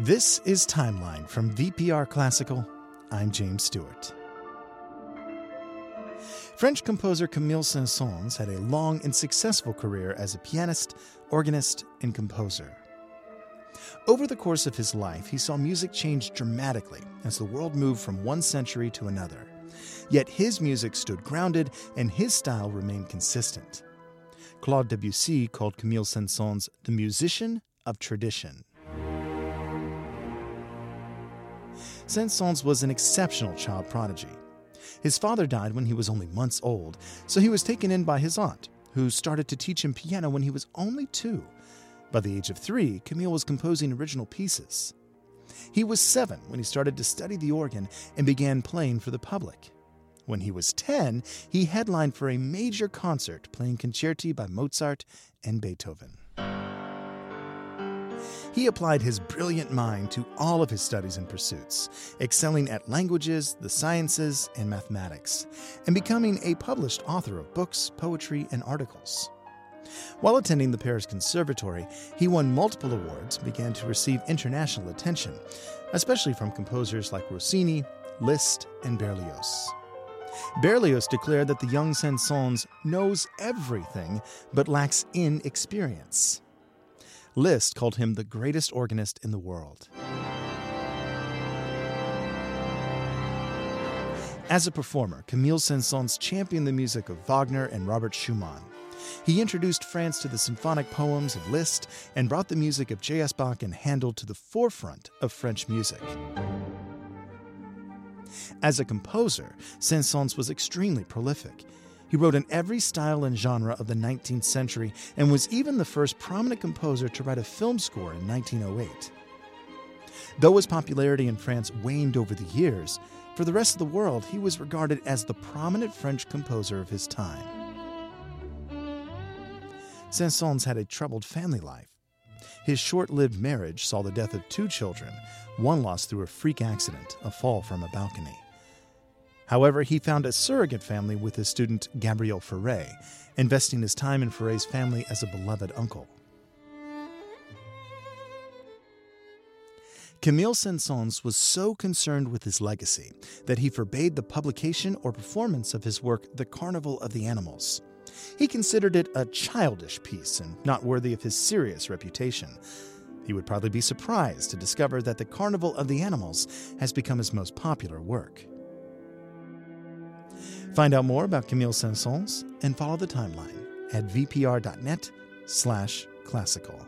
This is Timeline from VPR Classical. I'm James Stewart. French composer Camille Saint-Saëns had a long and successful career as a pianist, organist, and composer. Over the course of his life, he saw music change dramatically as the world moved from one century to another. Yet his music stood grounded and his style remained consistent. Claude Debussy called Camille Saint-Saëns the musician of tradition. Saint-Saëns was an exceptional child prodigy. His father died when he was only months old, so he was taken in by his aunt, who started to teach him piano when he was only two. By the age of three, Camille was composing original pieces. He was seven when he started to study the organ and began playing for the public. When he was 10, he headlined for a major concert playing concerti by Mozart and Beethoven. He applied his brilliant mind to all of his studies and pursuits, excelling at languages, the sciences, and mathematics, and becoming a published author of books, poetry, and articles. While attending the Paris Conservatory, he won multiple awards and began to receive international attention, especially from composers like Rossini, Liszt, and Berlioz. Berlioz declared that the young Saint-Saëns knows everything but lacks inexperience. Liszt called him the greatest organist in the world. As a performer, Camille Saint-Saëns championed the music of Wagner and Robert Schumann. He introduced France to the symphonic poems of Liszt and brought the music of J.S. Bach and Handel to the forefront of French music. As a composer, Saint-Saëns was extremely prolific. He wrote in every style and genre of the 19th century and was even the first prominent composer to write a film score in 1908. Though his popularity in France waned over the years, for the rest of the world he was regarded as the prominent French composer of his time. Saint-Saëns had a troubled family life. His short lived marriage saw the death of two children, one lost through a freak accident, a fall from a balcony. However, he found a surrogate family with his student Gabriel Fauré, investing his time in Fauré's family as a beloved uncle. Camille Saint-Saëns was so concerned with his legacy that he forbade the publication or performance of his work, The Carnival of the Animals. He considered it a childish piece and not worthy of his serious reputation. He would probably be surprised to discover that The Carnival of the Animals has become his most popular work. Find out more about Camille Saint-Saëns and follow the timeline at vpr.net slash classical.